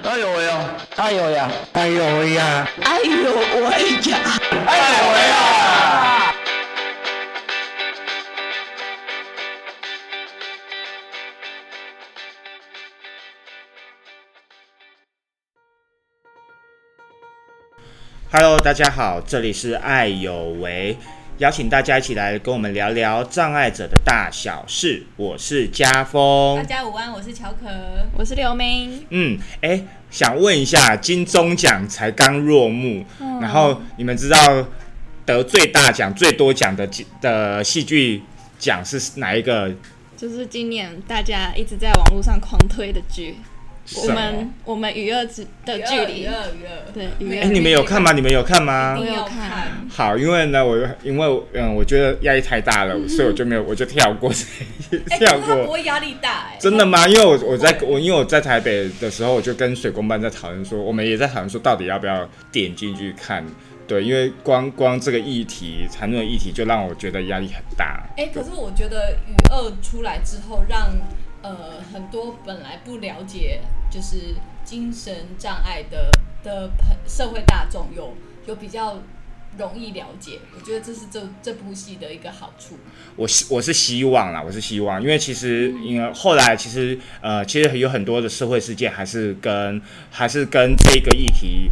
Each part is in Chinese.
哎呦喂呀！哎呦呀！哎呦喂呀！哎呦喂呀！哎呦喂呀！Hello，大家好，这里是爱有为，邀请大家一起来跟我们聊聊障碍者的大小事。我是家大峰，家午安，我是乔可。我是刘明，嗯，哎，想问一下，金钟奖才刚落幕，然后你们知道得最大奖、最多奖的的戏剧奖是哪一个？就是今年大家一直在网络上狂推的剧，我们我们与恶之的距离对与哎，恶你们有看吗？你们有看吗我有看看。好，因为呢，我因为嗯，我觉得压力太大了，所以我就没有，我就跳过 跳过。不会压力大哎。真的吗？因为我我在我因为我在台北的时候，我就跟水工班在讨论说，我们也在讨论说，到底要不要点进去看。对，因为光光这个议题谈论的议题，就让我觉得压力很大。哎，可是我觉得雨二出来之后，让呃很多本来不了解就是精神障碍的的朋社会大众有有比较容易了解，我觉得这是这这部戏的一个好处。我希我是希望啦，我是希望，因为其实因为后来其实呃，其实有很多的社会事件还是跟还是跟这个议题。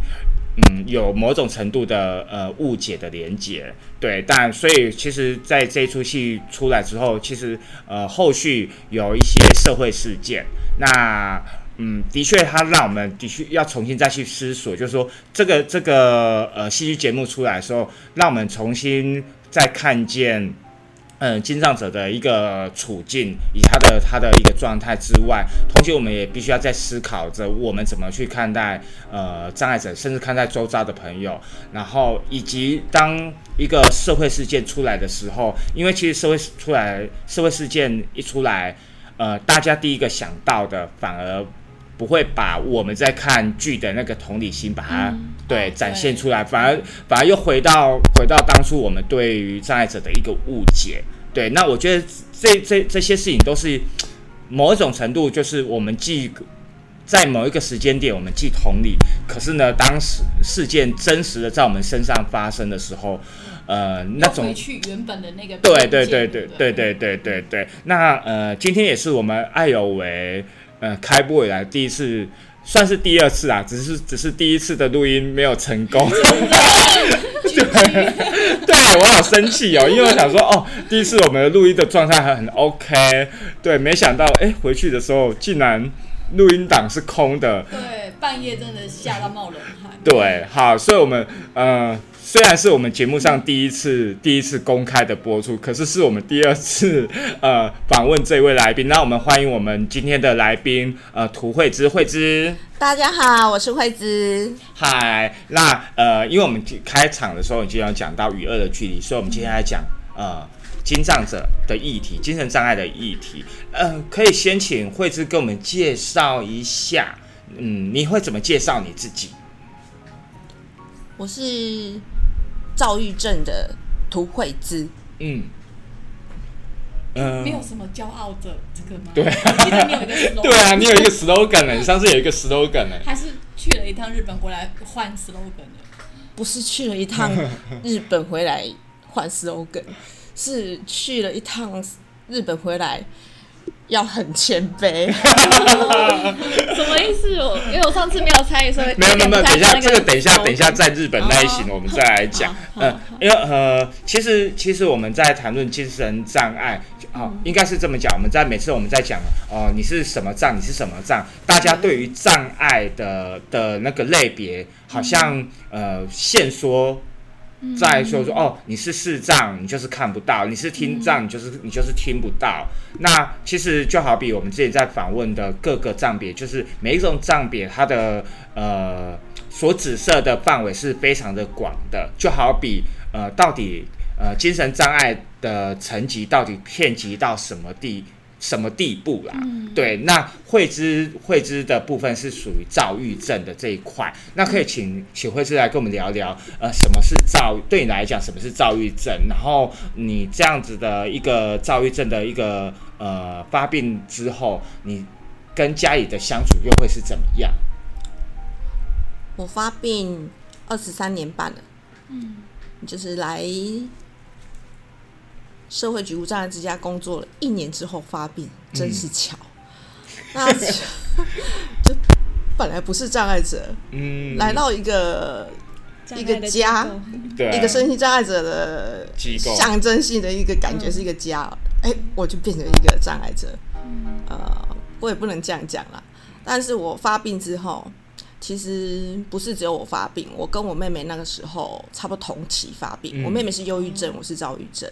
嗯，有某种程度的呃误解的连结，对，但所以其实，在这出戏出来之后，其实呃后续有一些社会事件，那嗯，的确，它让我们的确要重新再去思索，就是说这个这个呃戏剧节目出来的时候，让我们重新再看见。嗯，精障者的一个处境以他的他的一个状态之外，同时我们也必须要在思考着我们怎么去看待呃障碍者，甚至看待周遭的朋友，然后以及当一个社会事件出来的时候，因为其实社会出来社会事件一出来，呃，大家第一个想到的反而不会把我们在看剧的那个同理心把它、对哦展现出来，反而反而又回到回到当初我们对于障碍者的一个误解。对，那我觉得这这这些事情都是某一种程度，就是我们既在某一个时间点我们既同理，可是呢，当时事件真实的在我们身上发生的时候，呃，那种去原本的那个对对对对对对对对对。那呃，今天也是我们爱有为呃开播以来第一次，算是第二次啊，只是只是第一次的录音没有成功。对我好生气哦，因为我想说哦，第一次我们的录音的状态还很 OK，对，没想到哎回去的时候竟然录音档是空的，对，半夜真的吓到冒冷汗。对，好，所以我们呃，虽然是我们节目上第一次第一次公开的播出，可是是我们第二次呃访问这位来宾。那我们欢迎我们今天的来宾呃涂慧芝，慧芝，大家好，我是惠芝。嗨。那呃，因为我们开场的时候已经有讲到与恶的距离，所以我们今天来讲呃。精障者的议题，精神障碍的议题，呃，可以先请慧芝给我们介绍一下，嗯，你会怎么介绍你自己？我是躁郁症的涂慧姿。嗯，嗯、没有什么骄傲的这个吗？对我记得你有一个 slogan，对啊，你有一个 slogan 呢，你上次有一个 slogan 呢。还是去了一趟日本回来换 slogan 的。不是去了一趟日本回来换 slogan，是去了一趟日本回来要很谦卑。什么意思？我因为我上次没有参与，所以没有没有没有，等一下，这个等一下，等一下，在日本那一行哦我们再来讲。好嗯，因为呃，其实其实我们在谈论精神障碍，哦，应该是这么讲。我们在每次我们在讲哦，你是什么障，你是什么障，大家对于障碍的的那个类别，好像呃限缩。再说说哦，你是视障，你就是看不到；你是听障，你就是你就是听不到。那其实就好比我们之前在访问的各个障别，就是每一种障别它的呃所指涉的范围是非常的广的。就好比呃，到底呃精神障碍的层级到底遍及到什么地什么地步啦？对，那慧芝慧芝的部分是属于躁郁症的这一块，那可以请请慧芝来跟我们聊聊，呃，什么是躁？对你来讲，什么是躁郁症？然后你这样子的一个躁郁症的一个呃发病之后，你跟家里的相处又会是怎么样？我发病二十三年半了，嗯，就是来社会局无障碍之家工作了一年之后发病，真是巧。那就就本来不是障碍者，嗯，来到一个一个家，一个身心障碍者的机构。象征性的一个感觉是一个家，哎、我就变成一个障碍者。呃，我也不能这样讲啦。但是我发病之后，其实不是只有我发病，我跟我妹妹那个时候差不多同期发病。嗯我妹妹是忧郁症，我是躁郁症。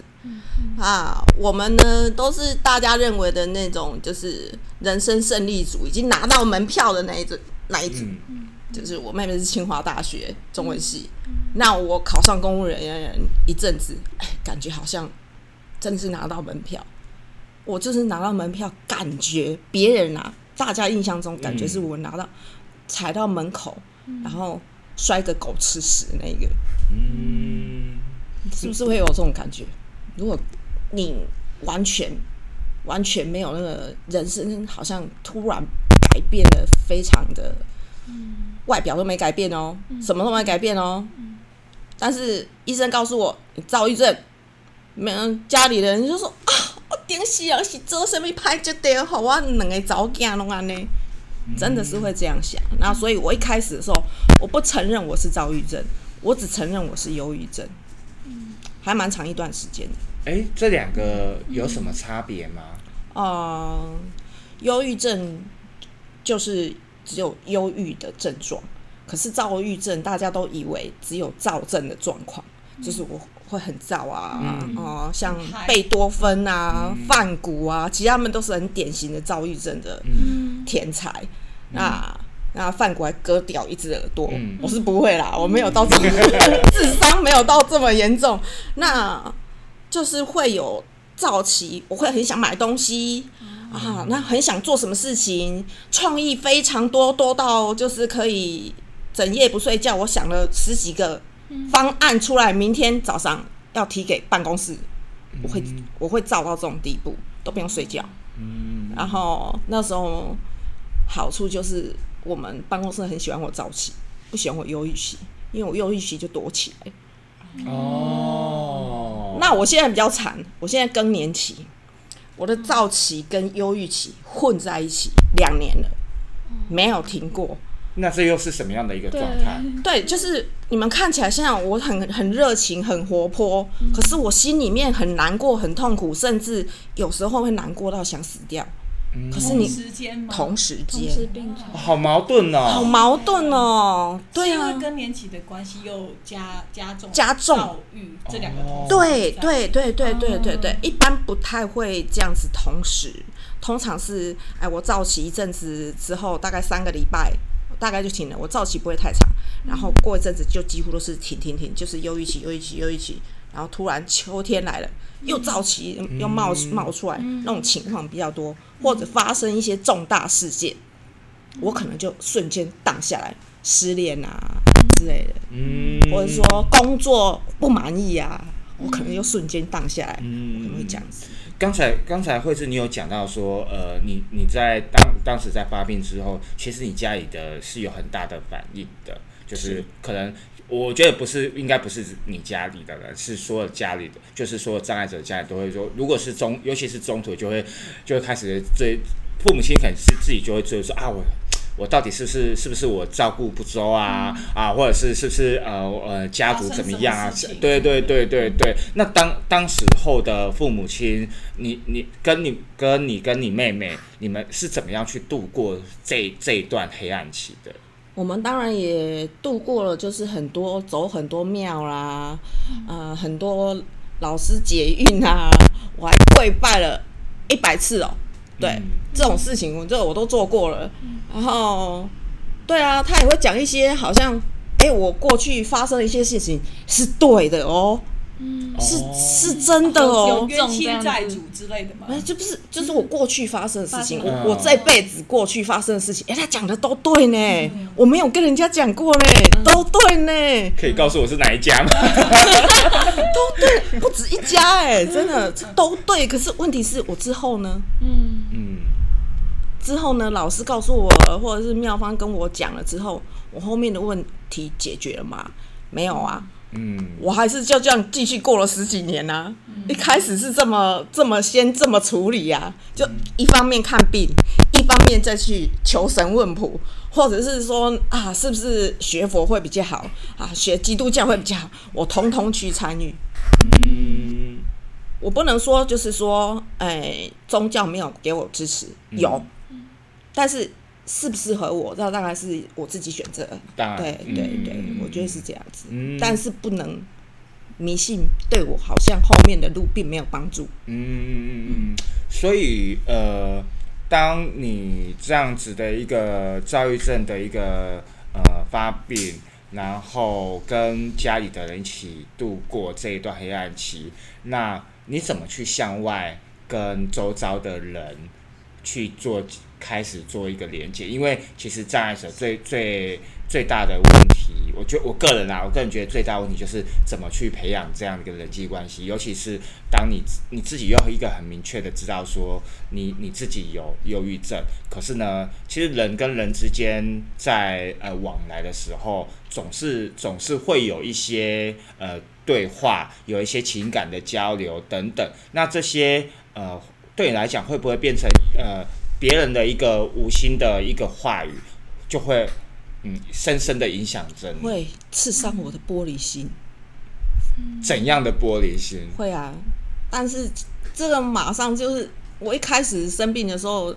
啊，我们呢都是大家认为的那种，就是人生胜利组，已经拿到门票的那一种那一组。嗯就是我妹妹是清华大学中文系，那我考上公务人员一阵子，哎，感觉好像真的是拿到门票。我就是拿到门票，感觉别人啊，大家印象中感觉是我拿到、踩到门口，然后摔个狗吃屎的那一个，嗯，是不是会有这种感觉？如果你完全完全没有那个人生，好像突然改变的，非常的，外表都没改变哦，什么都没改变哦，但是医生告诉我你躁郁症，没有家里人就说啊，我顶死啊，是做什么歹决定，好我两个早囝拢安尼，真的是会这样想。那所以我一开始的时候，我不承认我是躁郁症，我只承认我是忧郁症，还蛮长一段时间的。哎，这两个有什么差别吗？呃，忧郁症就是只有忧郁的症状，可是躁郁症大家都以为只有躁症的状况，就是我会很躁啊，嗯哦、像贝多芬啊、梵谷啊，其实他们都是很典型的躁郁症的嗯天才。那那梵谷还割掉一只耳朵，嗯。我是不会啦，我没有到这么 智商没有到这么严重，那就是会有躁期，我会很想买东西。啊，那很想做什么事情，创意非常多，多到就是可以整夜不睡觉。我想了十几个方案出来，明天早上要提给办公室，我会我会躁到这种地步，都不用睡觉。嗯，然后那时候好处就是我们办公室很喜欢我早起，不喜欢我忧郁期，因为我忧郁期就躲起来。哦，那我现在比较惨，我现在更年期，我的躁期跟忧郁期混在一起两年了，没有停过。那这又是什么样的一个状态？对，就是你们看起来像我很很热情、很活泼，可是我心里面很难过、很痛苦，甚至有时候会难过到想死掉。可是你时间吗？同时同间。好矛盾好哦。矛盾哦，对啊是因为，更年期的关系又加加重加重躁郁这两个同时对在对对对对对对，一般不太会这样子同时，通常是哎，我躁起一阵子之后，大概三个礼拜，大概就停了。我躁起不会太长，然后过一阵子就几乎都是停停停，就是忧郁期、忧郁期、忧郁期，然后突然秋天来了，又燥起，又冒冒出来，那种情况比较多，或者发生一些重大事件，我可能就瞬间荡下来，失恋啊之类的。嗯，或者说工作不满意啊，我可能又瞬间荡下来，我可能会这样子。刚才刚才慧智你有讲到说，呃，你你在当当时在发病之后，其实你家里的是有很大的反应的，就是可能我觉得不是应该不是你家里的人，是所有家里的，就是所有障碍者家里都会说，如果是中，尤其是中途就会就会开始追父母亲可能是自己就会追说啊我。我到底是不是是不是我照顾不周啊、啊，或者是是不是呃呃家族怎么样啊对对对对对。那当当时候的父母亲，你你跟你跟你跟你妹妹，你们是怎么样去度过这这一段黑暗期的？我们当然也度过了，就是很多走很多庙啦，呃，很多老师解运啊，我还跪拜了一百次哦。对，嗯这种事情我这我都做过了。然后，对啊，他也会讲一些好像，哎、我过去发生的一些事情是对的哦，是哦。是真的哦有哦。冤亲债主之类的吗？哎，就不是，就是我过去发生的事情，我我这辈子过去发生的事情，哎、他讲的都对呢，我没有跟人家讲过呢，都对呢，可以告诉我是哪一家吗？都对，不止一家哎，真的都对。可是问题是我之后呢，嗯，嗯，之后呢，老师告诉我，或者是妙方跟我讲了之后，我后面的问题解决了吗？没有啊，嗯我还是就这样继续过了十几年呐、一开始是这么这么先这么处理呀、就一方面看病，一方面再去求神问卜，或者是说啊，是不是学佛会比较好？啊，学基督教会比较好，我通通去参与。嗯。我不能说就是说，哎，宗教没有给我支持，有，但是适不适合我，这当然是我自己选择。当然对对对，嗯我觉得是这样子。嗯但是不能迷信，对我好像后面的路并没有帮助。嗯，所以呃，当你这样子的一个躁郁症的一个呃发病，然后跟家里的人一起度过这一段黑暗期，那你怎么去向外跟周遭的人去做开始做一个连接？因为其实障碍者最最最大的问题，我觉得我个人啊，我个人觉得最大问题就是怎么去培养这样的一个人际关系，尤其是当你你自己有一个很明确的知道说你你自己有忧郁症，可是呢，其实人跟人之间在呃往来的时候，总是总是会有一些呃对话，有一些情感的交流等等。那这些呃对你来讲，会不会变成呃别人的一个无心的一个话语，就会嗯深深的影响着你？会刺伤我的玻璃心，怎样的玻璃心？会啊。但是这个马上就是我一开始生病的时候，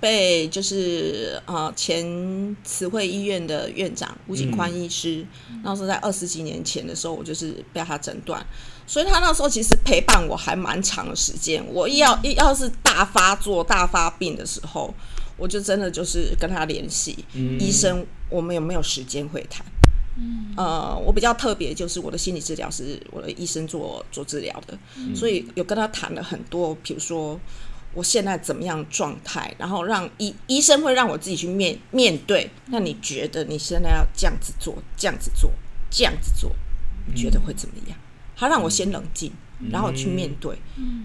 被就是呃前慈惠医院的院长吴景宽医师，那时候在二十几年前的时候，我就是被他诊断，所以他那时候其实陪伴我还蛮长的时间。我一要一要是大发作、大发病的时候，我就真的就是跟他联系、医生，我们有没有时间会谈？呃，我比较特别，就是我的心理治疗是我的医生做做治疗的，所以有跟他谈了很多，比如说我现在怎么样状态，然后让医医生会让我自己去面面对。那你觉得你现在要这样子做，这样子做，这样子做，你觉得会怎么样？他让我先冷静，然后去面对，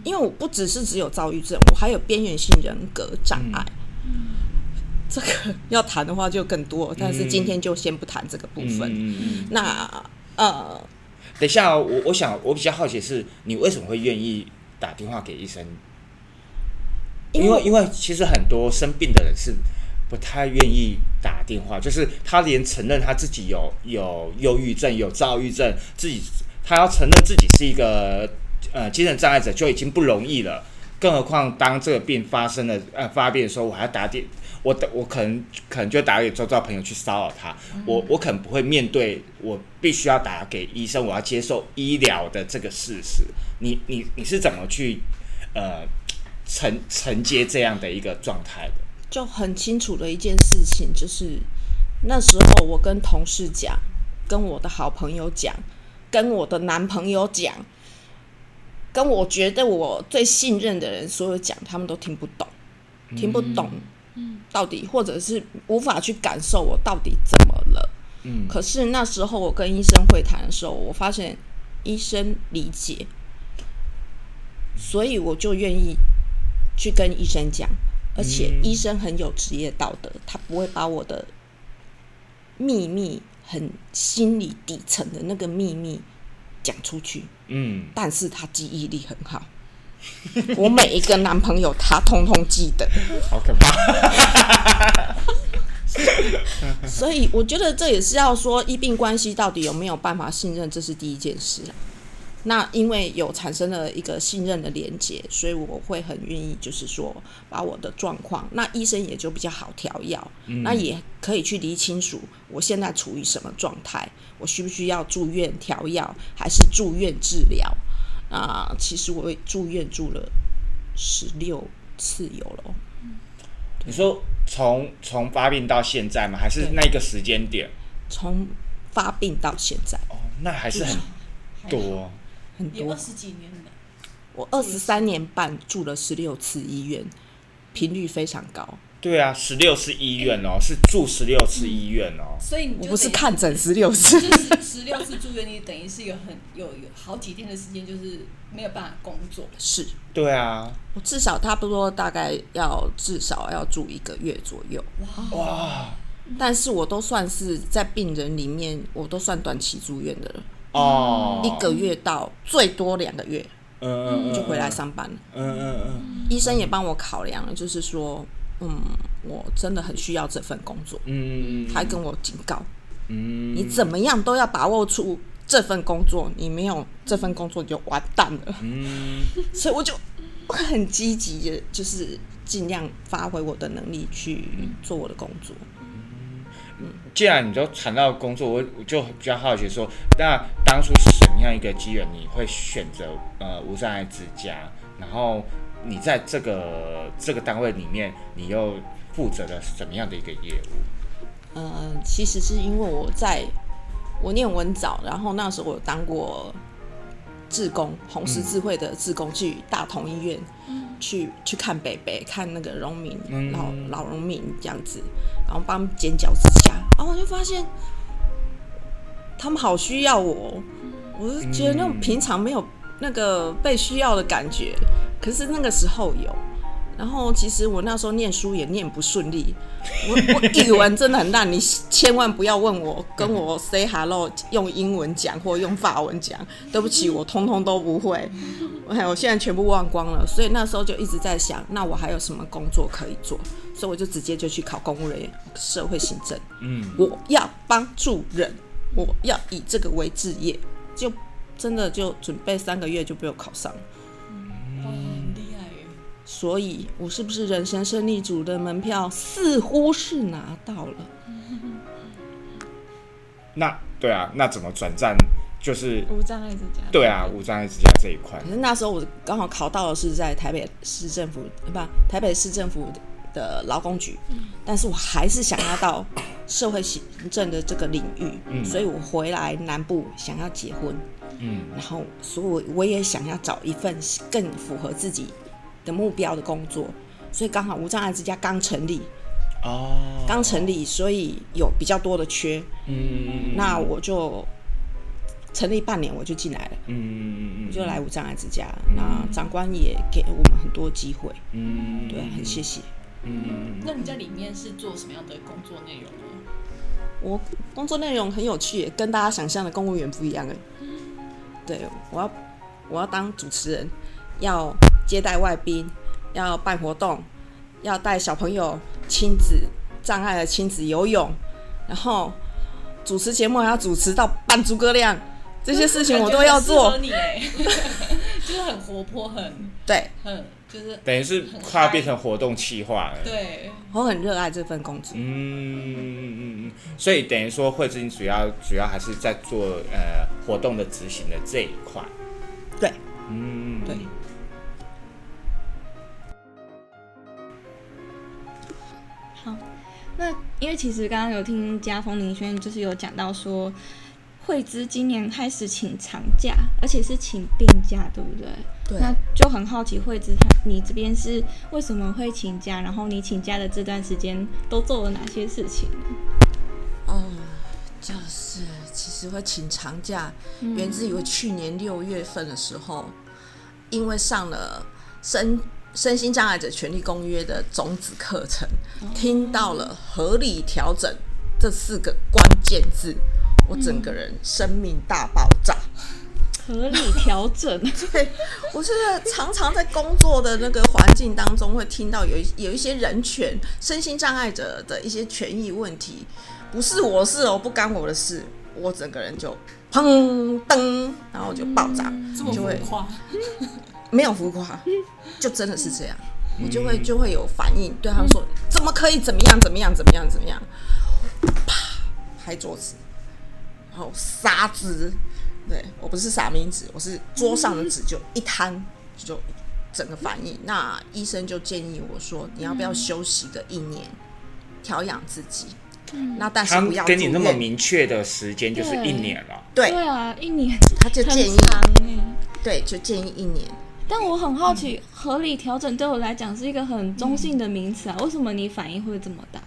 因为我不只是只有躁郁症，我还有边缘性人格障碍。这个要谈的话就更多，但是今天就先不谈这个部分。那呃，等一下哦，我我想我比较好奇是，你为什么会愿意打电话给医生？因为因为其实很多生病的人是不太愿意打电话，就是他连承认他自己有有忧郁症、有躁郁症，自己他要承认自己是一个呃精神障碍者就已经不容易了，更何况当这个病发生了呃发病的时候，我还要打电。我的我可能可能就打给周遭朋友去骚扰他，我我可能不会面对，我必须要打给医生，我要接受医疗的这个事实。你你你是怎么去呃承承接这样的一个状态的？就很清楚的一件事情，就是那时候我跟同事讲，跟我的好朋友讲，跟我的男朋友讲，跟我觉得我最信任的人，所有讲，他们都听不懂，听不懂，到底或者是无法去感受我到底怎么了。嗯。可是那时候我跟医生会谈的时候，我发现医生理解，所以我就愿意去跟医生讲，而且医生很有职业道德，他不会把我的秘密、很心理底层的那个秘密讲出去，嗯，但是他记忆力很好。我每一个男朋友，他通通记得，好可怕。所以我觉得这也是要说医病关系到底有没有办法信任，这是第一件事啊。那因为有产生了一个信任的连接，所以我会很愿意，就是说把我的状况，那医生也就比较好调药，那也可以去理清楚我现在处于什么状态，我需不需要住院调药，还是住院治疗？啊，其实我住院住了十六次有了哦，你说从从发病到现在吗？还是那个时间点？从发病到现在哦，那还是很多。很多也二。十几年了，我二十三年半住了十六次医院，频率非常高。对啊，十六次医院哦，是住十六次医院哦。所以你就我不是看诊十六次，十六次住院，你等于是有很有有好几天的时间，就是没有办法工作。是对啊，我至少差不多大概要至少要住一个月左右。哇但是我都算是在病人里面，我都算短期住院的了，哦，一个月到最多两个月嗯就回来上班。了。嗯嗯嗯。医生也帮我考量了，就是说，嗯，我真的很需要这份工作，嗯嗯他还跟我警告，嗯，你怎么样都要把握住这份工作，你没有这份工作你就完蛋了。嗯。所以我就很积极的，就是尽量发挥我的能力去做我的工作。既然你都谈到工作，我我就比较好奇说，那当初是什么样一个机缘，你会选择呃无障碍之家？然后你在这个这个单位里面，你又负责了什么样的一个业务？呃，其实是因为我在我念文藻，然后那时候我当过志工，红十字会的志工，去大同医院、去去看北北，看那个农民、嗯老老农民这样子，然后帮他们剪脚趾甲，然后我就发现他们好需要我，我就觉得那种平常没有那个被需要的感觉，可是那个时候有。然后其实我那时候念书也念不顺利，我我语文真的很烂，你千万不要问我跟我 say hello 用英文讲或用法文讲，对不起，我通通都不会，哎，我现在全部忘光了。所以那时候就一直在想，那我还有什么工作可以做？所以我就直接就去考公务人员、社会行政。嗯，我要帮助人，我要以这个为置业，就真的就准备三个月就被我考上了。所以，我是不是人生胜利组的门票似乎是拿到了？那对啊，那怎么转战？就是无障碍之家。对啊，无障碍之家这一块可。是那时候我刚好考到的是在台北市政府，呃不，台北市政府的劳工局，但是我还是想要到社会行政的这个领域，嗯所以我回来南部想要结婚，嗯然后所以我我也想要找一份更符合自己的目标的工作，所以刚好无障碍之家刚成立，哦，刚成立，所以有比较多的缺，嗯那我就成立半年我就进来了，嗯我就来无障碍之家。那长官也给我们很多机会，嗯对，很谢谢。嗯那你在里面是做什么样的工作内容呢？我工作内容很有趣，跟大家想象的公务员不一样哎。对，我要我要当主持人，要接待外宾，要办活动，要带小朋友亲子障碍的亲子游泳，然后主持节目还要主持到扮诸葛亮，这些事情我都要做。你哎，就是很活泼，很对很就是等于是快要变成活动企划了。对，我很热爱这份工作。嗯嗯嗯，所以等于说慧芝，你主要主要还是在做呃活动的执行的这一块。对嗯，那因为其实刚刚有听家风林轩就是有讲到说，惠芝今年开始请长假，而且是请病假，对不对？对那就很好奇惠芝他你这边是为什么会请假？然后你请假的这段时间都做了哪些事情呢？哦，就是其实会请长假，源自于我去年六月份的时候，因为上了身身心障碍者权利公约的种子课程，听到了合理调整这四个关键字，我整个人生命大爆炸。合理调整，对，我是常常在工作的那个环境当中，会听到有一有一些人权、身心障碍者的一些权益问题，不是我事哦，不干我的事，我整个人就砰噔，然后就爆炸，就会 没有浮夸，就真的是这样，我就会就会有反应，对他们说怎么可以怎么样怎么样怎么样怎么样，啪拍桌子，然后撒纸，对我不是撒名纸，我是桌上的纸就一摊就整个反应。那医生就建议我说，你要不要休息个一年，调养自己？那但是不要跟你那么明确的时间，就是一年了。对，对啊，一年他就建议对，就建议一年。但我很好奇，合理调整对我来讲是一个很中性的名词啊，为什么你反应会这么大？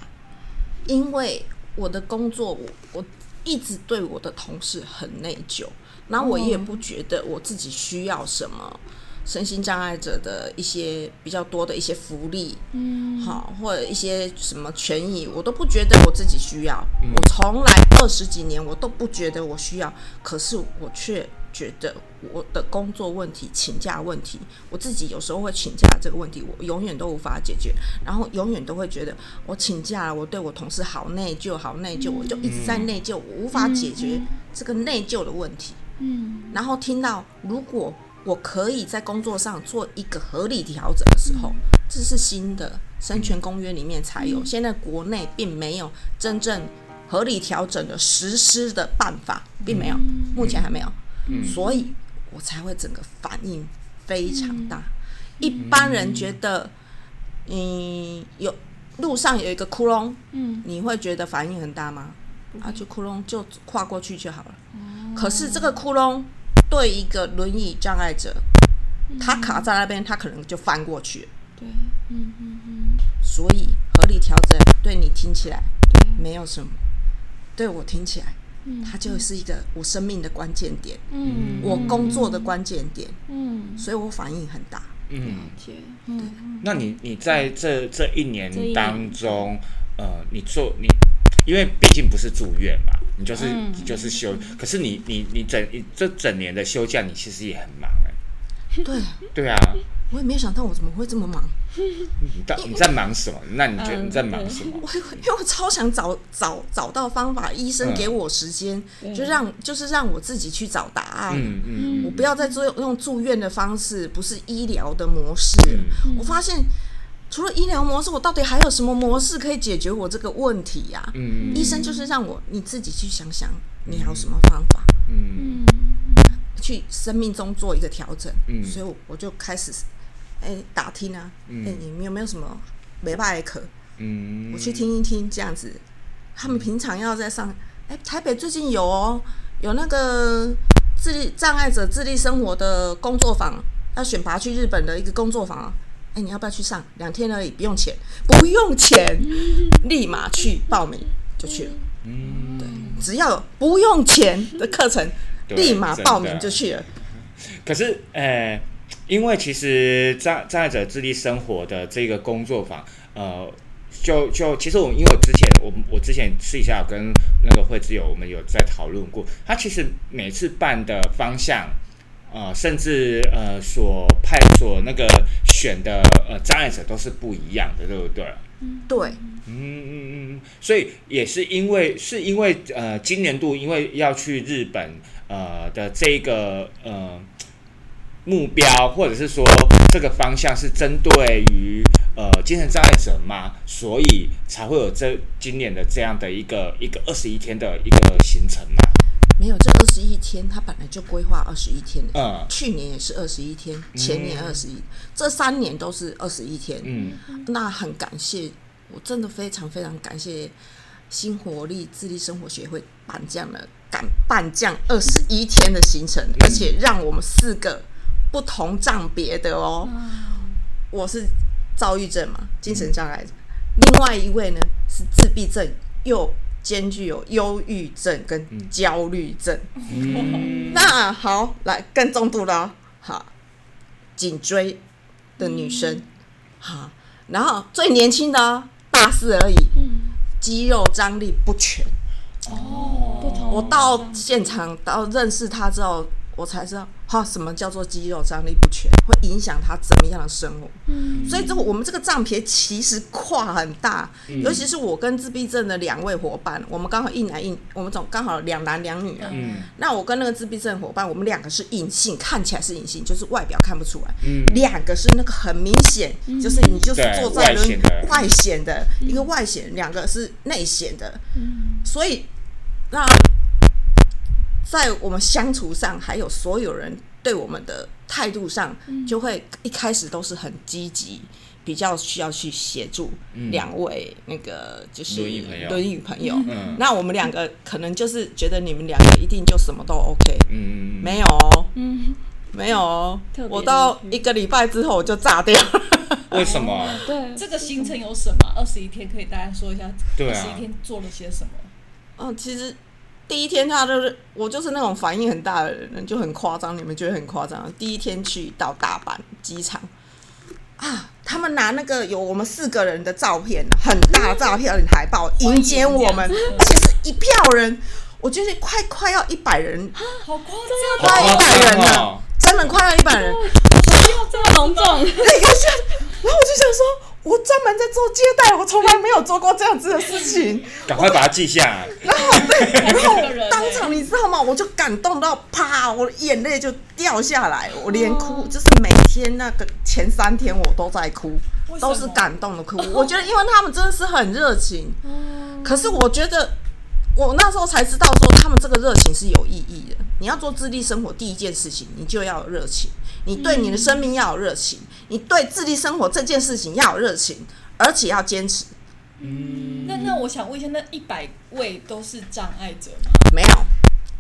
因为我的工作，我我一直对我的同事很内疚，然后我也不觉得我自己需要什么身心障碍者的一些比较多的一些福利，嗯，好或者一些什么权益，我都不觉得我自己需要。我从来二十几年我都不觉得我需要，可是我却觉得我的工作问题、请假问题，我自己有时候会请假这个问题，我永远都无法解决，然后永远都会觉得我请假了，我对我同事好内疚，好内疚，我就一直在内疚，我无法解决这个内疚的问题。嗯，然后听到如果我可以在工作上做一个合理调整的时候，这是新的生权公约里面才有，现在国内并没有真正合理调整的实施的办法，并没有，目前还没有，所以我才会整个反应非常大。一般人觉得，嗯，有路上有一个窟窿，嗯，你会觉得反应很大吗？啊，就窟窿就跨过去就好了。可是这个窟窿对一个轮椅障碍者，他卡在那边，他可能就翻过去了。对，嗯嗯嗯，所以合理调整对你听起来，没有什么，对我听起来，它就是一个我生命的关键点，嗯，我工作的关键点，嗯，所以我反应很大。嗯。对，嗯，那你你在这这一年当中，呃，你做你，因为毕竟不是住院嘛，你就是、嗯。你就是休，可是你你你整你这整年的休假，你其实也很忙哎、对，对啊，我也没有想到我怎么会这么忙，你到你在忙什么？那你觉得嗯你在忙什么？我 因为我超想找找找到方法，医生嗯给我时间，对就让就是让我自己去找答案。嗯嗯我不要再做用住院的方式，不是医疗的模式。嗯我发现除了医疗模式，我到底还有什么模式可以解决我这个问题呀、嗯医生就是让我你自己去想想，你还有什么方法嗯去生命中做一个调整。嗯所以我我就开始哎、打听啊，哎、嗯你们有没有什么没办的课？嗯，我去听一听，这样子。他们平常要在上，哎、台北最近有哦，有那个智力障碍者智力生活的工作坊，要选拔去日本的一个工作坊啊。哎、你要不要去上？两天而已，不用钱，不用钱，立马去报名就去了。嗯，对，只要不用钱的课程，立马报名就去了。可是，呃，因为其实障障碍者自立生活的这个工作坊，呃，就就其实我因为我之前我我之前私底下有跟那个会之友我们有在讨论过，他其实每次办的方向。呃，甚至呃，所派所那个选的呃障碍者都是不一样的，对不对？对，嗯嗯嗯，所以也是因为是因为呃，今年度因为要去日本呃的这个呃目标，或者是说这个方向是针对于呃精神障碍者嘛，所以才会有这今年的这样的一个一个二十一天的一个行程嘛。没有这二十一天，他本来就规划二十一天的。嗯去年也是二十一天，前年二十一，这三年都是二十一天。嗯那很感谢，我真的非常非常感谢新活力智力生活协会办这样的敢办这样二十一天的行程，而且让我们四个不同障别的哦，我是躁郁症嘛，精神障碍者，另外一位呢是自闭症，又兼具有忧郁症跟焦虑症。嗯。那好，来更重度了哦，好，颈椎的女生，好，然后最年轻的哦大四而已，肌肉张力不全。不同我到现场到认识他之后，我才知道，哈，什么叫做肌肉张力不全，会影响他怎么样的生活。所以这个我们这个障别其实跨很大，尤其是我跟自闭症的两位伙伴，我们刚好一男一，我们总刚好两男两女啊。嗯那我跟那个自闭症伙伴，我们两个是隐性，看起来是隐性，就是外表看不出来。嗯两个是那个很明显，就是你就是坐在轮外显的外显的一个外显，两个是内显的。所以那在我们相处上，还有所有人对我们的态度上，就会一开始都是很积极。比较需要去协助两位那个就是轮椅朋友。那我们两个可能就是觉得你们两个一定就什么都 OK，嗯。没有哦，嗯。没有我到一个礼拜之后我就炸掉。了。为什么？对，这个行程有什么？二十一天可以大家说一下，二十一天做了些什么？嗯，其实第一天他就是我就是那种反应很大的人，就很夸张，你们觉得很夸张。第一天去到大阪机场啊，他们拿那个有我们四个人的照片，很大的照片海报迎接我们，而且是一票人，我觉得快快要一百人啊，好夸好张啊！快一百人了，哦！真的快要一百人。这么隆重，然后我就想说，我专门在做接待，我从来没有做过这样子的事情。赶快把它记下来。然后对，然后当场你知道吗？我就感动到啪，我的眼泪就掉下来，我连哭，就是每天那个前三天我都在哭都是感动的哭。我觉得，因为他们真的是很热情，可是我觉得。我那时候才知道说，他们这个热情是有意义的。你要做自立生活，第一件事情你就要有热情，你对你的生命要有热情，你对自立生活这件事情要有热情，而且要坚持。嗯那那我想问一下，那一百位都是障碍者吗？没有，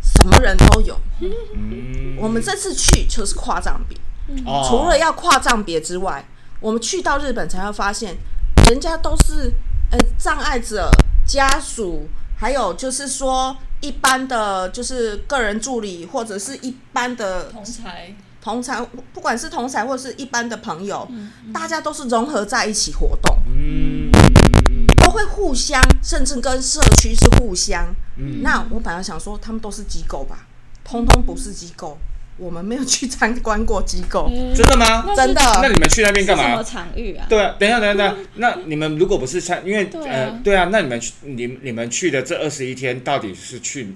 什么人都有。嗯，我们这次去就是跨障别，哦除了要跨障别之外，我们去到日本才会发现，人家都是呃障碍者家属，还有就是说一般的就是个人助理或者是一般的同才同才，不管是同才或是一般的朋友，大家都是融合在一起活动，嗯都会互相，甚至跟社区是互相。嗯那我本来想说他们都是机构吧，通通不是机构，我们没有去参观过机构，真的吗？真的。那你们去那边干嘛什么嘛？场域啊？对啊，等一下，等一下，等一下。那你们如果不是参，因为对啊呃，对啊，那你们去你你们去的这二十一天到底是去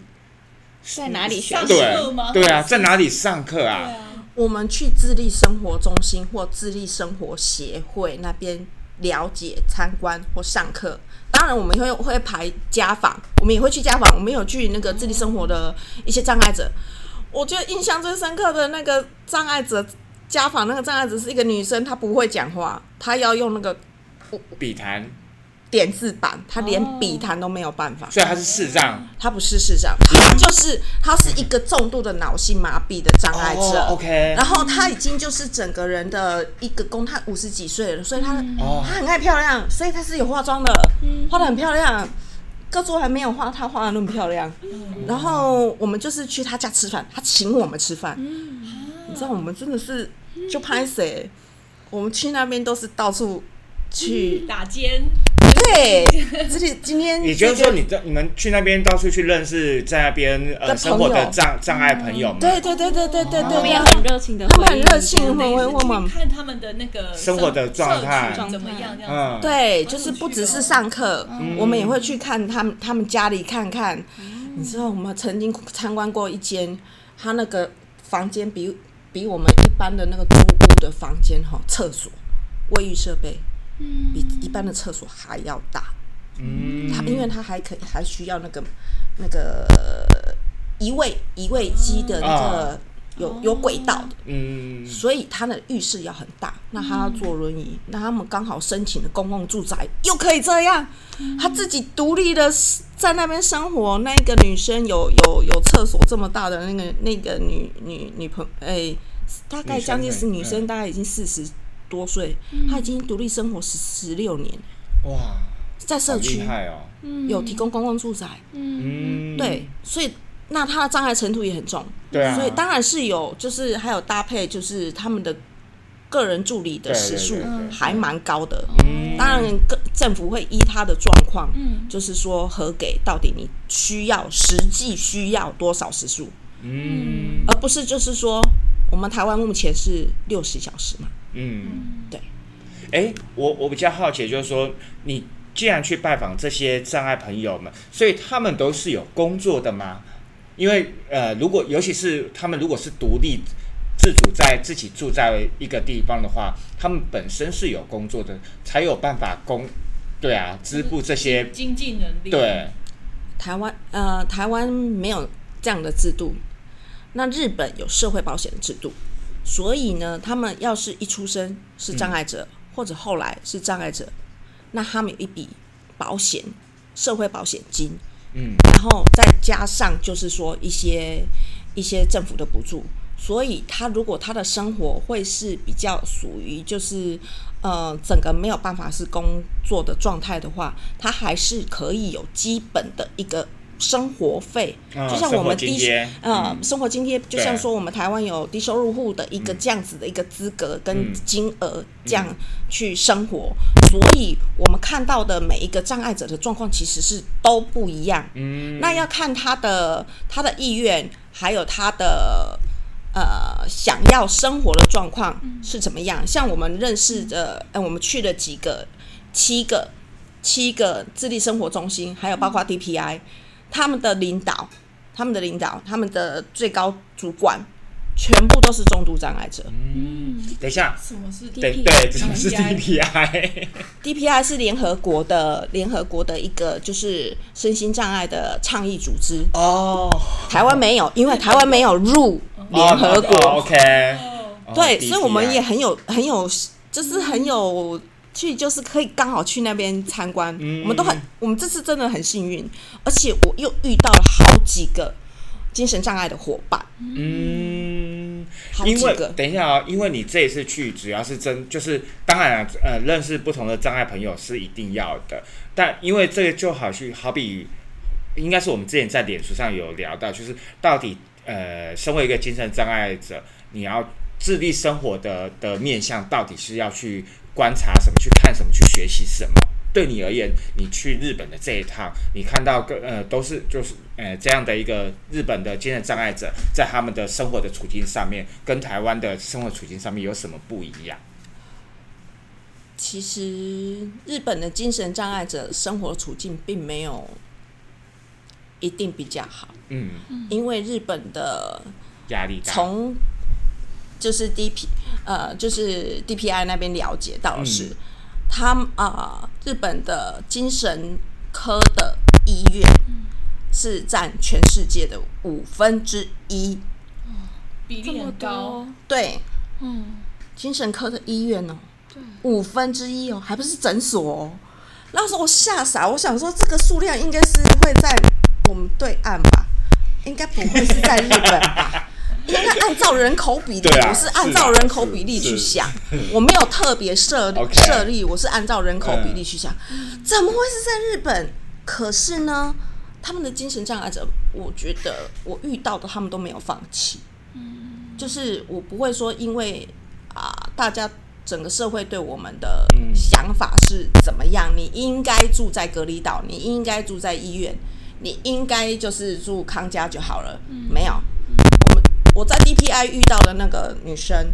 在哪里学上习？课吗对对啊，在哪里上课对啊？我们去自立生活中心或自立生活协会那边了解、参观或上课。当然，我们会会排家访，我们也会去家访。我们有去那个自立生活的一些障碍者。我觉得印象最深刻的那个障碍者家访，那个障碍者是一个女生，她不会讲话，她要用那个笔谈，点字板，他连哦笔谈都没有办法。所以他是视障。他不是视障，他就是他是一个重度的脑性麻痹的障碍者。哦，OK，然后他已经就是整个人的一个工，他五十几岁了，所以他、哦他很爱漂亮，所以他是有化妆的，化的很漂亮。各桌还没有画，他画的那么漂亮。然后我们就是去他家吃饭，他请我们吃饭。你知道我们真的是就拍谁？我们去那边都是到处去，打尖，对，这里今天也就是说你在你们去那边到处去认识在那边呃的生活的朋友障障碍朋友们，对对对对对对他们很热情的，他们很热情的回回我们看他们的那个生活的状态。怎么样，这样嗯。对，就是不只是上课，我们也会去看他们他们家里看看。你知道，我们曾经参观过一间，他那个房间比比我们一般的那个租屋的房间哈，厕所、卫浴设备比一般的厕所还要大。嗯，它因为它还可以还需要那个那个呃移位移位机的那个有有轨道的。嗯，所以他的浴室要很大，那他要坐轮椅，那他们刚好申请的公共住宅又可以这样，他自己独立的在那边生活。那个女生有有有厕所这么大的那个那个女女女朋哎、大概将近是女生，大概已经四十多岁，他已经独立生活十十六年，哇，在社区。有提供公共住宅，嗯，对，所以那他的障碍程度也很重，对啊，所以当然是有，就是还有搭配，就是他们的个人助理的对时数还蛮高的。嗯。当然，各政府会依他的状况，嗯。就是说核给到底你需要实际需要多少时数，嗯。而不是就是说我们台湾目前是六十小时嘛。嗯，对。哎，我我比较好奇，就是说你既然去拜访这些障碍朋友们，所以他们都是有工作的吗？因为呃，如果尤其是他们如果是独立自主在自己住在一个地方的话，他们本身是有工作的，才有办法供，对啊，支付这些，经济能力，对，台湾呃，台湾没有这样的制度，那日本有社会保险的制度，所以呢，他们要是一出生是障碍者，或者后来是障碍者，那他们有一笔保险，社会保险金，嗯。然后再加上就是说一些一些政府的补助，所以他如果他的生活会是比较属于就是呃整个没有办法是工作的状态的话，他还是可以有基本的一个生活费，嗯就像我们低呃嗯。生活津贴，就像说我们台湾有低收入户的一个这样子的一个资格跟嗯金额这样去生活，所以我们看到的每一个障碍者的状况其实是都不一样。嗯，那要看他的他的意愿，还有他的呃想要生活的状况是怎么样。像我们认识的，呃，我们去了几个七个七个智力生活中心，还有包括 DPI，他们的领导、他们的领导、他们的最高主管，全部都是重度障碍者。嗯。等一下，什么是对 DPI 对，什么是 DPI？DPI 是联合国的联合国的一个就是身心障碍的倡议组织，哦，台湾没有，因为台湾没有入联合国。哦 OK，哦对，所以我们也很有很有，就是很有去，就是可以刚好去那边参观。嗯我们都很，我们这次真的很幸运，而且我又遇到了好几个精神障碍的伙伴，嗯，因为好几个。等一下啊、因为你这一次去主要是真就是当然啊呃认识不同的障碍朋友是一定要的，但因为这个就好去好比应该是我们之前在脸书上有聊到，就是到底呃身为一个精神障碍者，你要自立生活的的面向到底是要去观察什么，去看什么，去学习什么。对你而言，你去日本的这一趟，你看到个呃都是就是呃这样的一个日本的精神障碍者，在他们的生活的处境上面，跟台湾的生活处境上面有什么不一样？其实日本的精神障碍者生活处境并没有一定比较好，嗯，因为日本的压力大。从就是 DP 呃，就是 DPI 那边了解到的是，嗯。他们啊、日本的精神科的医院是占全世界的五分之一。比例这么很高，，对，嗯，精神科的医院哦，五分之一哦，还不是诊所哦。那时候我吓傻，我想说这个数量应该是会在我们对岸吧，应该不会是在日本吧？应该按照人口比例，啊我是按照人口比例去想，我没有特别设设立，我是按照人口比例去想，怎么会是在日本？可是呢，他们的精神障碍者，我觉得我遇到的他们都没有放弃，就是我不会说因为啊，大家整个社会对我们的嗯想法是怎么样？你应该住在隔离岛，你应该住在医院，你应该就是住康家就好了。没有，我在 DPI 遇到的那个女生，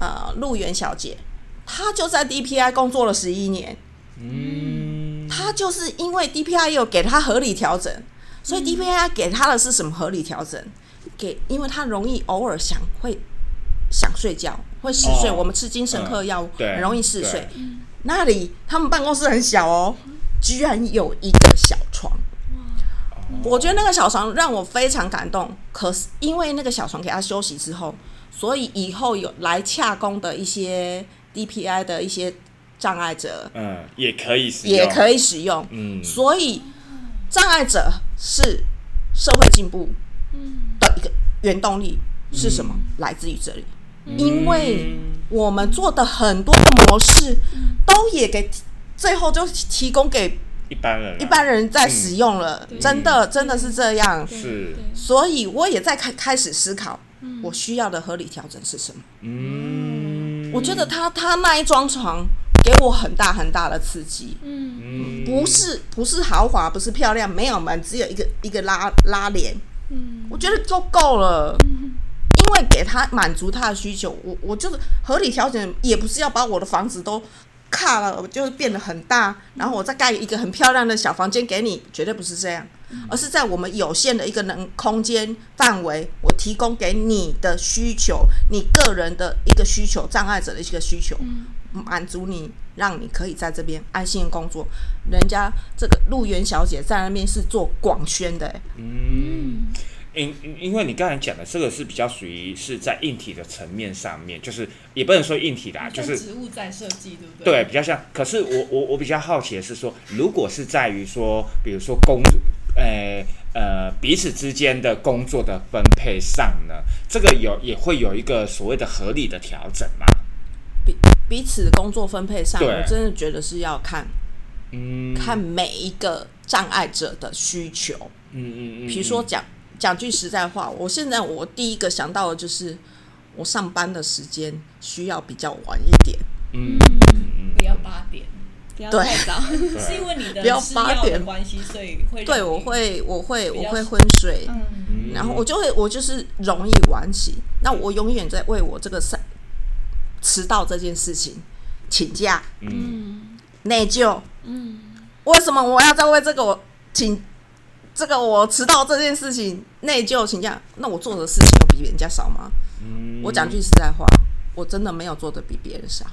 呃，陆源小姐，她就在 DPI 工作了十一年。嗯，她就是因为 DPI 有给她合理调整，所以 DPI 给她的是什么合理调整？给，因为她容易偶尔想会想睡觉，会嗜睡。哦我们吃精神科药物对很容易嗜睡。那里他们办公室很小哦，居然有一个。我觉得那个小床让我非常感动，可是因为那个小床给他休息之后，所以以后有来洽工的一些 DPI 的一些障碍者嗯，也可以使用，也可以，以使用。嗯，所以障碍者是社会进步的一个原动力是什么？来自于这里，因为我们做的很多的模式都也给最后就提供给一般人啊一般人在使用了，嗯。真的真的是这样。是，所以我也在开开始思考，我需要的合理调整是什么？嗯，我觉得他他那一张床给我很大很大的刺激，嗯，不是不是豪华，不是漂亮，没有门，只有一个一个拉拉帘，嗯。我觉得就够了。因为给他满足他的需求，我我就是合理调整，也不是要把我的房子都卡了，就是变得很大，然后我再盖一个很漂亮的小房间给你，绝对不是这样，而是在我们有限的一个能空间范围，我提供给你的需求，你个人的一个需求，障碍者的一个需求，满足你，让你可以在这边安心的工作。人家这个陆源小姐在那边是做广宣的、欸。嗯，因因为你刚才讲的这个是比较属于是在硬体的层面上面，就是也不能说硬体啦，就是植物在设计，对不对，对？比较像。可是我我我比较好奇的是说，如果是在于说，比如说工，呃呃彼此之间的工作的分配上呢，这个有也会有一个所谓的合理的调整嘛？彼彼此的工作分配上，我真的觉得是要看嗯，看每一个障碍者的需求。嗯嗯嗯，比如说讲讲句实在话，我现在我第一个想到的就是我上班的时间需要比较晚一点，嗯，嗯嗯嗯不要八点，不要对太早。是因为你不要的吃药的八点。关系，所以会对，我会我会我会昏睡，然后我就会我就是容易晚起，那我永远在为我这个上迟到这件事情请假。嗯。内疚。嗯，为什么我要再为这个我请这个我迟到这件事情内疚请假？那我做的事情有比人家少吗？嗯我讲句实在话，我真的没有做的比别人少。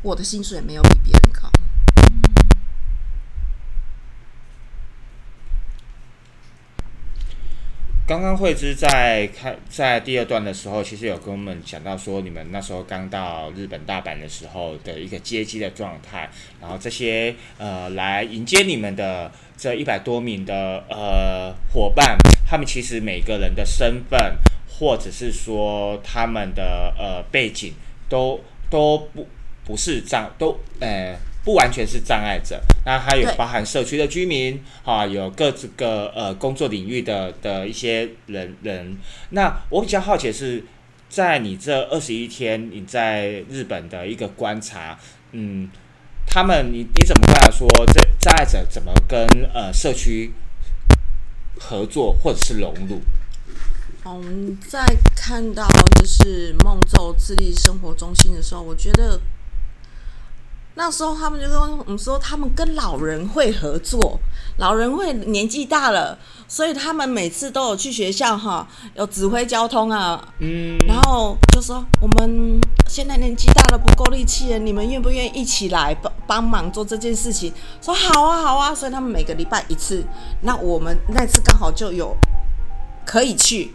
我的薪水没有比别人高。刚刚慧芝在开在第二段的时候，其实有跟我们讲到说，你们那时候刚到日本大阪的时候的一个接机的状态，然后这些呃来迎接你们的这一百多名的呃伙伴，他们其实每个人的身份，或者是说他们的呃背景，都都不不是这样都呃。不完全是障碍者，那还有包含社区的居民啊，有各自个呃工作领域的的一些人人。那我比较好奇的是，在你这二十一天你在日本的一个观察，嗯，他们你你怎么观察说这障碍者怎么跟呃社区合作或者是融入？我们在看到就是梦宙智力生活中心的时候，我觉得那时候他们就跟我们说，他们跟老人会合作，老人会年纪大了，所以他们每次都有去学校哈，有指挥交通啊，嗯，然后就说我们现在年纪大了不够力气了，你们愿不愿意一起来帮帮忙做这件事情？说好啊好啊，所以他们每个礼拜一次。那我们那次刚好就有可以去，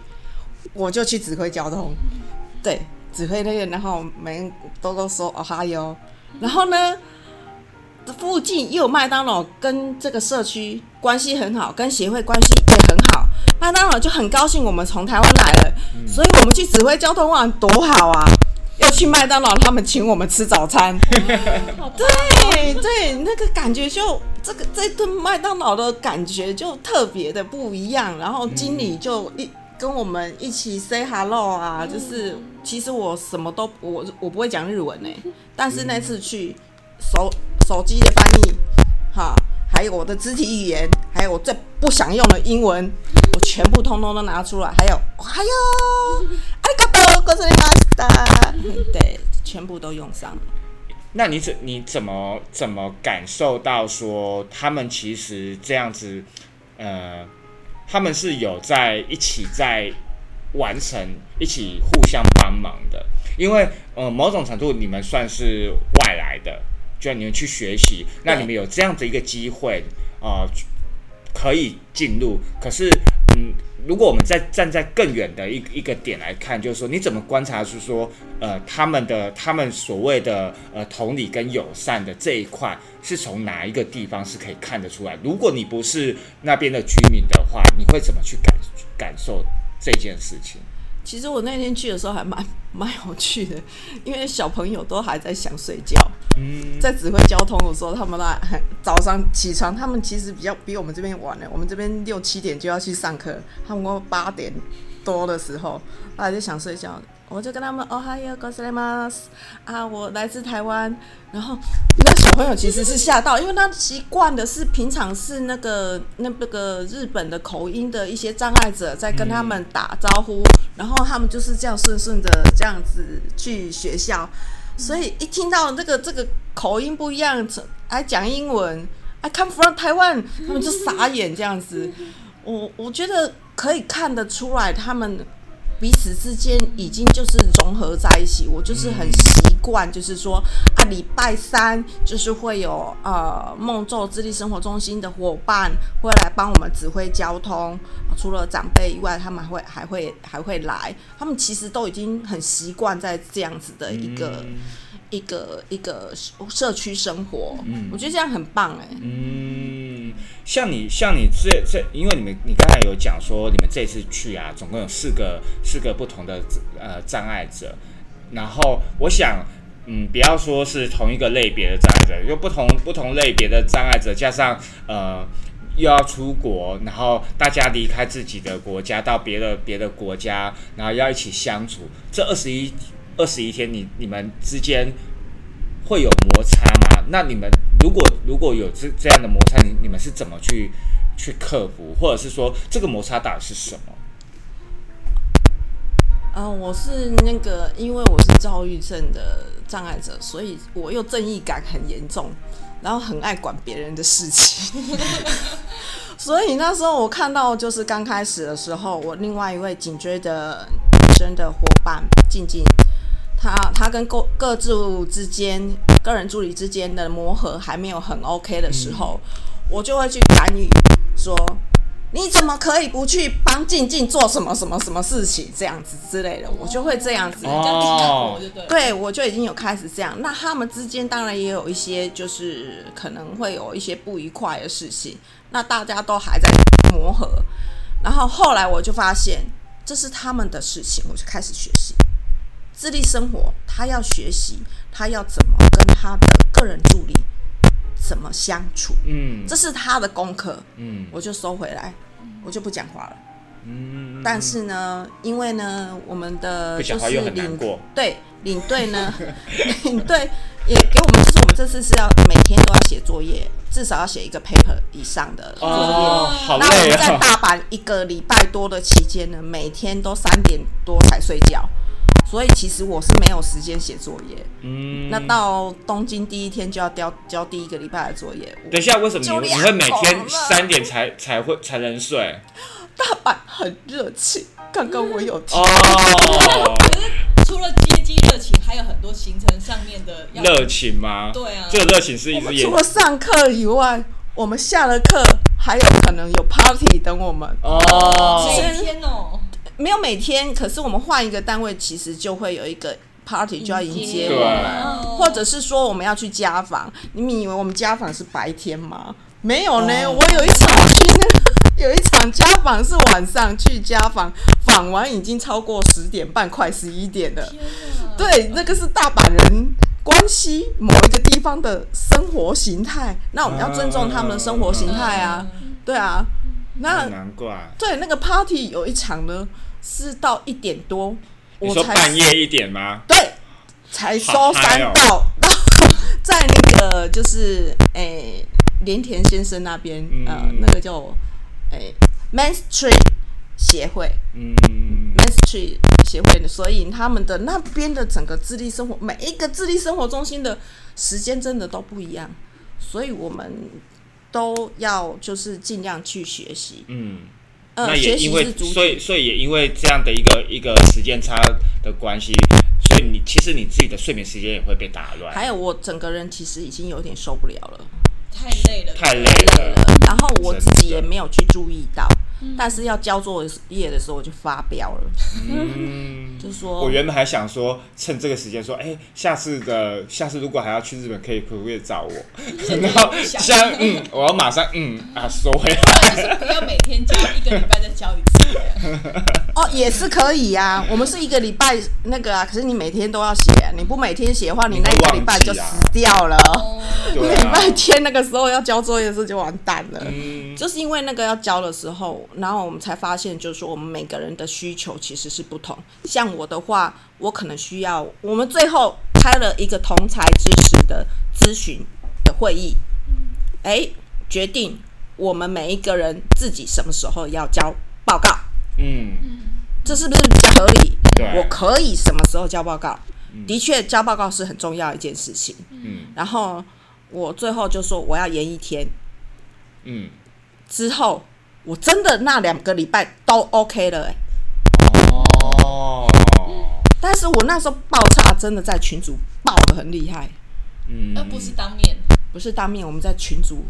我就去指挥交通，对，指挥那个，然后每人都都说哦哈哟，然后呢？附近又有麦当劳，跟这个社区关系很好，跟协会关系也很好。麦当劳就很高兴我们从台湾来了，所以我们去指挥交通网多好啊！又去麦当劳，他们请我们吃早餐。对对，那个感觉就这个这顿麦当劳的感觉就特别的不一样。然后经理就一跟我们一起 say hello 啊，就是其实我什么都我我不会讲日文呢、但是那次去手手机的翻译，哈，还有我的肢体语言，还有我最不想用的英文，我全部通通都拿出来，还有还有阿里嘎多，ございました，对，全部都用上了。那你怎你怎么怎么感受到说他们其实这样子，呃， 他们是有在一起在完成，一起互相帮忙的？因为呃，某种程度你们算是外来的，就你们去学习，那你们有这样的一个机会啊、可以进入。可是，嗯，如果我们在站在更远的一一个点来看，就是说，你怎么观察是说，呃，他们的他们所谓的呃同理跟友善的这一块，是从哪一个地方是可以看得出来？如果你不是那边的居民的话，你会怎么去感感受这件事情？其实我那天去的时候还蛮蛮有趣的，因为小朋友都还在想睡觉，嗯，在指挥交通的时候，他们那很早上起床，他们其实比较比我们这边晚了。我们这边六七点就要去上课，他们过八点多的时候，还在想睡觉。我就跟他们哦嗨哟，ございます啊，我来自台湾。然后那小朋友其实是吓到，因为他习惯的是平常是那个那那个日本的口音的一些障碍者在跟他们打招呼，然后他们就是这样顺顺的这样子去学校。所以一听到这个这个口音不一样，还讲英文，I come from Taiwan，他们就傻眼这样子。我我觉得可以看得出来，他们 彼此之间已经就是融合在一起。我就是很习惯，就是说啊，礼拜三就是会有呃梦宙智力生活中心的伙伴会来帮我们指挥交通。除了长辈以外，他们还会还会还会来。他们其实都已经很习惯在这样子的一个、一个一个社区生活。嗯我觉得这样很棒哎、嗯，像你像你这这，因为你们你刚才有讲说你们这次去啊，总共有四个四个不同的呃障碍者，然后我想。嗯，不要说是同一个类别的障碍者，就不同不同类别的障碍者，加上呃又要出国，然后大家离开自己的国家到别的别的国家，然后要一起相处，这二十一二十一天，你你们之间会有摩擦吗？那你们如果如果有这这样的摩擦，你你们是怎么去去克服，或者是说这个摩擦到底是什么？嗯、我是那个，因为我是躁郁症的障碍者，所以我又正义感很严重，然后很爱管别人的事情。所以那时候我看到，就是刚开始的时候，我另外一位颈椎的女生的伙伴静静，她她跟各各自之间、个人助理之间的磨合还没有很 OK 的时候，我就会去干预说。你怎么可以不去帮静静做什么什么什么事情这样子之类的，我就会这样子。对，我就已经有开始这样。那他们之间当然也有一些，就是可能会有一些不愉快的事情。那大家都还在磨合。然后后来我就发现，这是他们的事情，我就开始学习自立生活。他要学习，他要怎么跟他的个人助理怎么相处，嗯这是他的功课。嗯我就收回来，我就不讲话了。嗯，但是呢，因为呢，我们的就是领过对领队呢，领队也给我们，就是我们这次是要每天都要写作业，至少要写一个 paper 以上的作业。哦，好那我！们在大阪一个礼拜多的期间呢，每天都三点多才睡觉，所以其实我是没有时间写作业。嗯，那到东京第一天就要交交第一个礼拜的作业，等一下，为什么你你会每天三点才才会才能睡？大阪很热情，刚刚我有提哦，可是除了接机热情，还有很多行程上面的要热情吗？对啊这个热情是一直除了上课以外，我们下了课还有可能有 party 等我们。哦，每天哦，没有每天，可是我们换一个单位，其实就会有一个 party 就要迎接我们，哦或者是说我们要去家访。你们以为我们家访是白天吗？没有呢，哦我有一场去那个有一场家访是晚上去家访，访完已经超过十点半，快十一点了。对，那个是大阪人关系某一个地方的生活形态，那我们要尊重他们的生活形态啊。对啊，那难怪。对那个 party 有一场呢，是到一点多，我才半夜一点吗？对才收好嗨哦山到到 在那个就是诶连田先生那边，呃嗯那个叫诶 Main Street 协会。嗯，Main Street 协会的，所以他们的那边的整个智力生活，每一个智力生活中心的时间真的都不一样，所以我们都要就是尽量去学习。嗯，呃，那也因为所以所以也因为这样的一个一个时间差的关系，所以你其实你自己的睡眠时间也会被打乱。还有我整个人其实已经有点受不了了，太累了，太累累了，然后我自己也没有去注意到，但是要交作业的时候我就发飙了，嗯，就说我原本还想说，趁这个时间说，哎、下次的下次如果还要去日本，可以可不可以找我？然后想嗯，我要马上嗯啊收回来。就是不要每天交，一个礼拜再交一次。哦，也是可以呀、我们是一个礼拜那个啊，可是你每天都要写、啊，你不每天写的话，你那一个礼拜就死掉了。礼拜啊，天那个时候要交作业的时候就完蛋了。嗯，就是因为那个要交的时候，然后我们才发现，就是说我们每个人的需求其实是不同。像我的话，我可能需要，我们最后开了一个同才支持的咨询的会议，哎，决定我们每一个人自己什么时候要交报告，嗯，这是不是比较合理？对，我可以什么时候交报告？的确，交报告是很重要一件事情。嗯然后我最后就说我要延一天，嗯，之后，我真的那两个礼拜都 OK 了、欸，哦，但是我那时候爆炸真的在群主爆的很厉害，嗯，而不是当面。不是当面，我们在群主，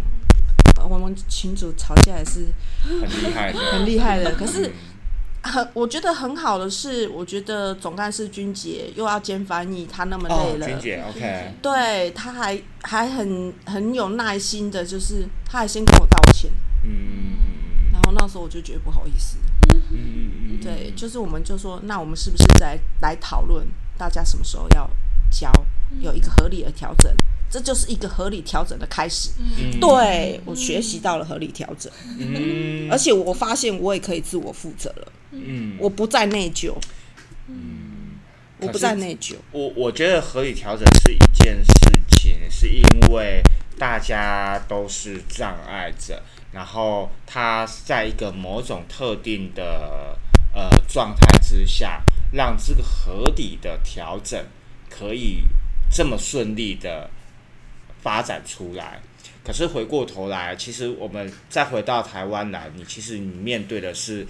我们群主吵架也是很厉害的，很厉害的。可是很，我觉得很好的是，我觉得总干事君姐又要兼翻译，她那么哦累，了，君姐，OK，对，她还还很很有耐心的，就是她还先跟我道歉，嗯那时候我就觉得不好意思，嗯嗯嗯，对，就是我们就说，那我们是不是在来讨论大家什么时候要交，有一个合理的调整，这就是一个合理调整的开始。嗯，对我学习到了合理调整，嗯。而且我发现我也可以自我负责了，嗯，我不再内疚，我不再内疚。我我觉得合理调整是一件事情，是因为大家都是障碍者，然后他在一个某种特定的呃状态之下，让这个合理的调整可以这么顺利的发展出来。可是回过头来，其实我们再回到台湾来，你其实你面对的是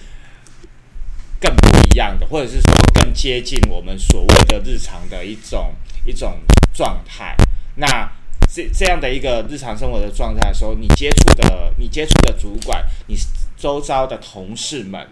更不一样的，或者是说更接近我们所谓的日常的一种一种状态。那这这样的一个日常生活的状态的时候，你接触的你接触的主管，你周遭的同事们，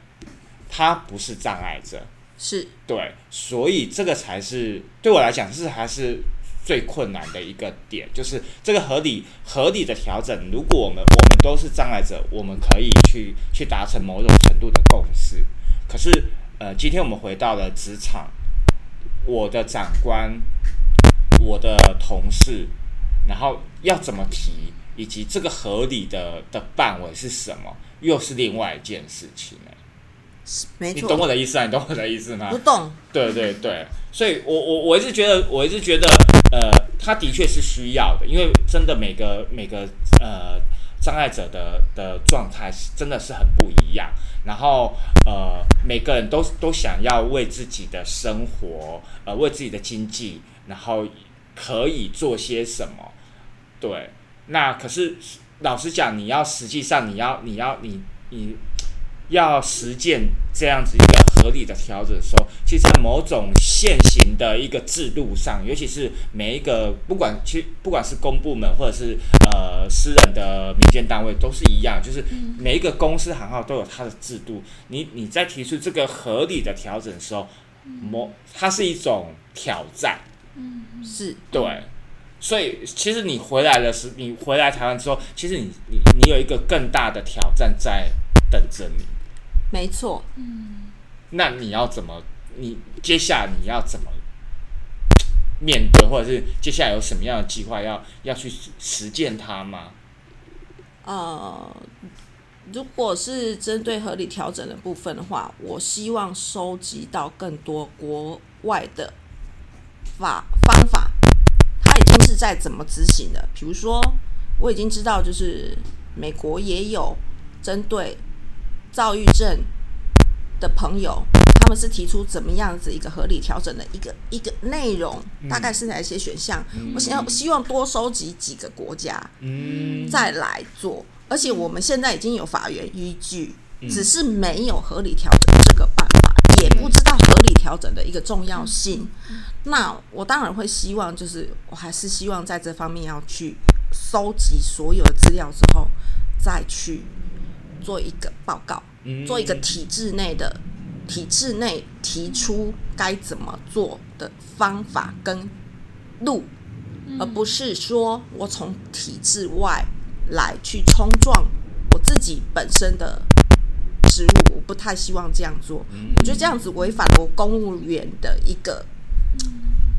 他不是障碍者，是对，所以这个才是对我来讲是还是最困难的一个点，就是这个合理合理的调整。如果我们我们都是障碍者，我们可以去去达成某种程度的共识。可是呃，今天我们回到了职场，我的长官、我的同事，然后要怎么提，以及这个合理的的范围是什么，又是另外一件事情呢、没你懂我，的意思啊？你懂我的意思吗？不懂对对对，所以我我我一直觉得，我一直觉得，呃，他的确是需要的，因为真的每个每个呃障碍者的的状态是真的是很不一样，然后呃每个人都都想要为自己的生活，呃为自己的经济，然后可以做些什么，对，那可是老实讲，你要实际上你要你要你你要实践这样子一个合理的调整的时候，其实在某种现行的一个制度上，尤其是每一个不管其实不管是公部门或者是呃私人的民间单位都是一样，就是每一个公司行号都有它的制度。你你在提出这个合理的调整的时候，某它是一种挑战。嗯是对，所以其实你回来的时，你回来台湾之后，其实你你你有一个更大的挑战在等着你。没错，嗯那你要怎么？你接下来你要怎么面对，或者是接下来有什么样的计划要要去实实践它吗？呃，如果是针对合理调整的部分的话，我希望收集到更多国外的法方法，是在怎么执行的。比如说，我已经知道，就是美国也有针对躁郁症的朋友，他们是提出怎么样子一个合理调整的一个一个内容，大概是哪一些选项。我想要希望多收集几个国家，嗯，再来做。而且我们现在已经有法源依据，只是没有合理调整这个办法，也不知道合理调整的一个重要性。那我当然会希望，就是我还是希望在这方面要去收集所有的资料之后，再去做一个报告，嗯。做一个体制内的体制内提出该怎么做的方法跟路，而不是说我从体制外来去冲撞我自己本身的职务，我不太希望这样做。我觉得这样子违反了我公务员的一个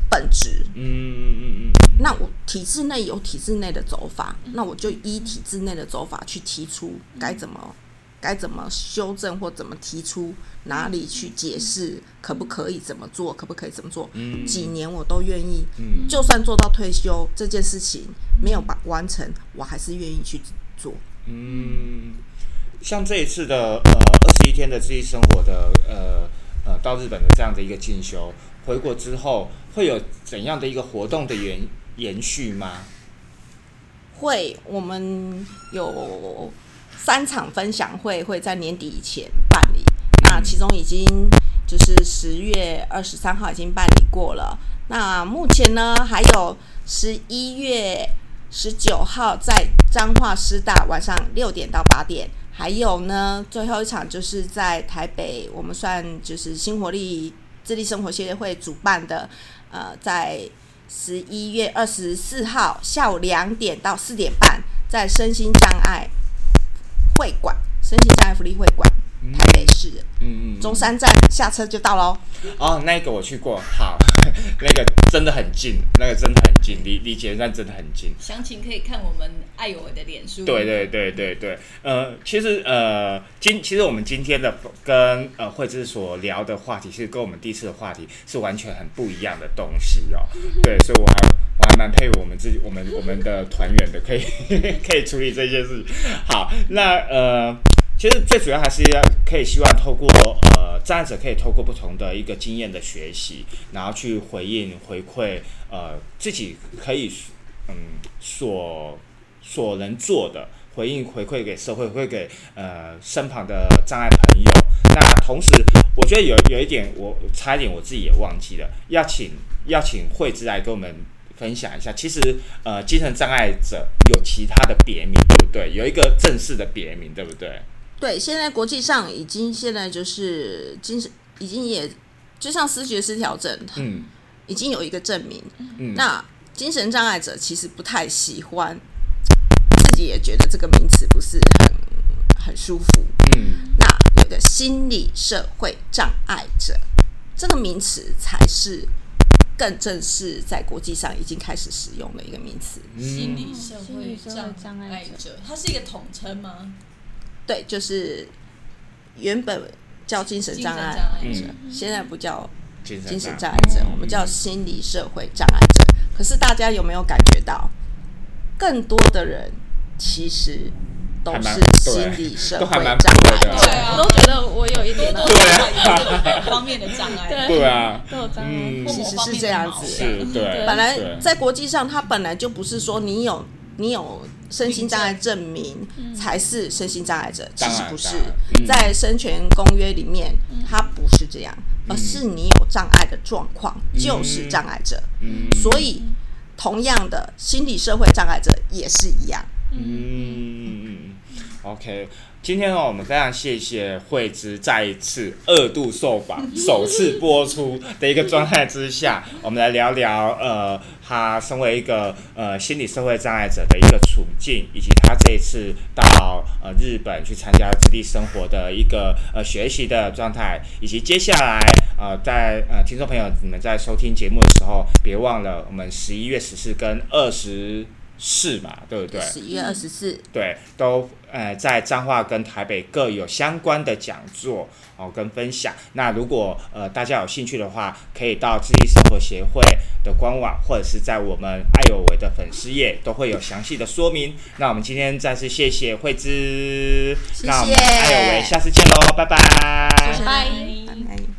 本质。嗯嗯嗯嗯那我体制内有体制内的走法，那我就依体制内的走法去提出该怎么该怎么修正或怎么提出哪里去解释，可不可以怎么做，可不可以怎么做，几年我都愿意。嗯就算做到退休这件事情没有把完成，我还是愿意去做。嗯，像这一次的呃二十一天的自己生活的呃呃到日本的这样的一个进修，回国之后会有怎样的一个活动的延延续吗？会，我们有三场分享会会在年底以前办理，那其中已经就是十月二十三号已经办理过了。那目前呢，还有十一月十九号在彰化师大晚上六点到八点，还有呢最后一场就是在台北，我们算就是新活力智力生活协会主办的，呃，在十一月二十四号下午两点到四点半，在身心障碍会馆，身心障碍福利会馆，台北市嗯嗯，中山站下车就到喽。哦，那个我去过，好，那个真的很近，那个真的很近，离离捷运站真的很近。详情可以看我们爱我的脸书。对对对对对，呃，其实呃，今其实我们今天的跟呃慧芝所聊的话题，其实跟我们第一次的话题是完全很不一样的东西哦。对，所以我还我还蛮佩服我们自己，我们我们的团员的，可以 可以处理这些事情。好，那呃。其实最主要还是要可以希望透过呃障碍者可以透过不同的一个经验的学习，然后去回应回馈呃自己可以嗯所所能做的回应回馈给社会，回馈给呃身旁的障碍朋友。那同时，我觉得有有一点我差一点我自己也忘记了，要请要请慧芝来跟我们分享一下。其实呃精神障碍者有其他的别名，对不对？有一个正式的别名，对不对？对，现在国际上已经现在就是精神已经也就像思觉失调症，嗯已经有一个证明。嗯，那精神障碍者其实不太喜欢，自己也觉得这个名词不是很很舒服。嗯那有一个心理社会障碍者这个名词才是更正式，在国际上已经开始使用的一个名词。心理社会障碍者，它是一个统称吗？对，就是原本叫精神障碍精神者，现在不叫精精神障障碍者，我们叫心理社会障碍者。可是大家有没有感觉到，更多的人其实都是心理社会障碍者？对啊我都觉得我有一点 多方面的障碍。对对啊，都有障碍。其实是这样子。对，本来在国际上，它本来就不是说你有你有身心障碍证明才是身心障碍者，其实不是。在生权公约里面，它不是这样，而是你有障碍的状况就是障碍者。嗯所以，同样的心理社会障碍者也是一样。嗯，OK。今天呢，我们非常谢谢惠芝再一次二度受访、首次播出的一个状态之下，我们来聊聊呃，他身为一个呃心理社会障碍者的一个处境，以及他这一次到呃日本去参加自地生活的一个呃学习的状态，以及接下来呃在呃听众朋友你们在收听节目的时候，别忘了我们十一月十四跟二十四嘛，对不对？十一月二十四，对，都呃在彰化跟台北各有相关的讲座哦跟分享。那如果呃大家有兴趣的话，可以到智力生活协会的官网，或者是在我们爱有为的粉丝页都会有详细的说明。那我们今天再次谢谢慧芝，谢谢那我们爱有为下次见喽，拜拜，谢谢拜。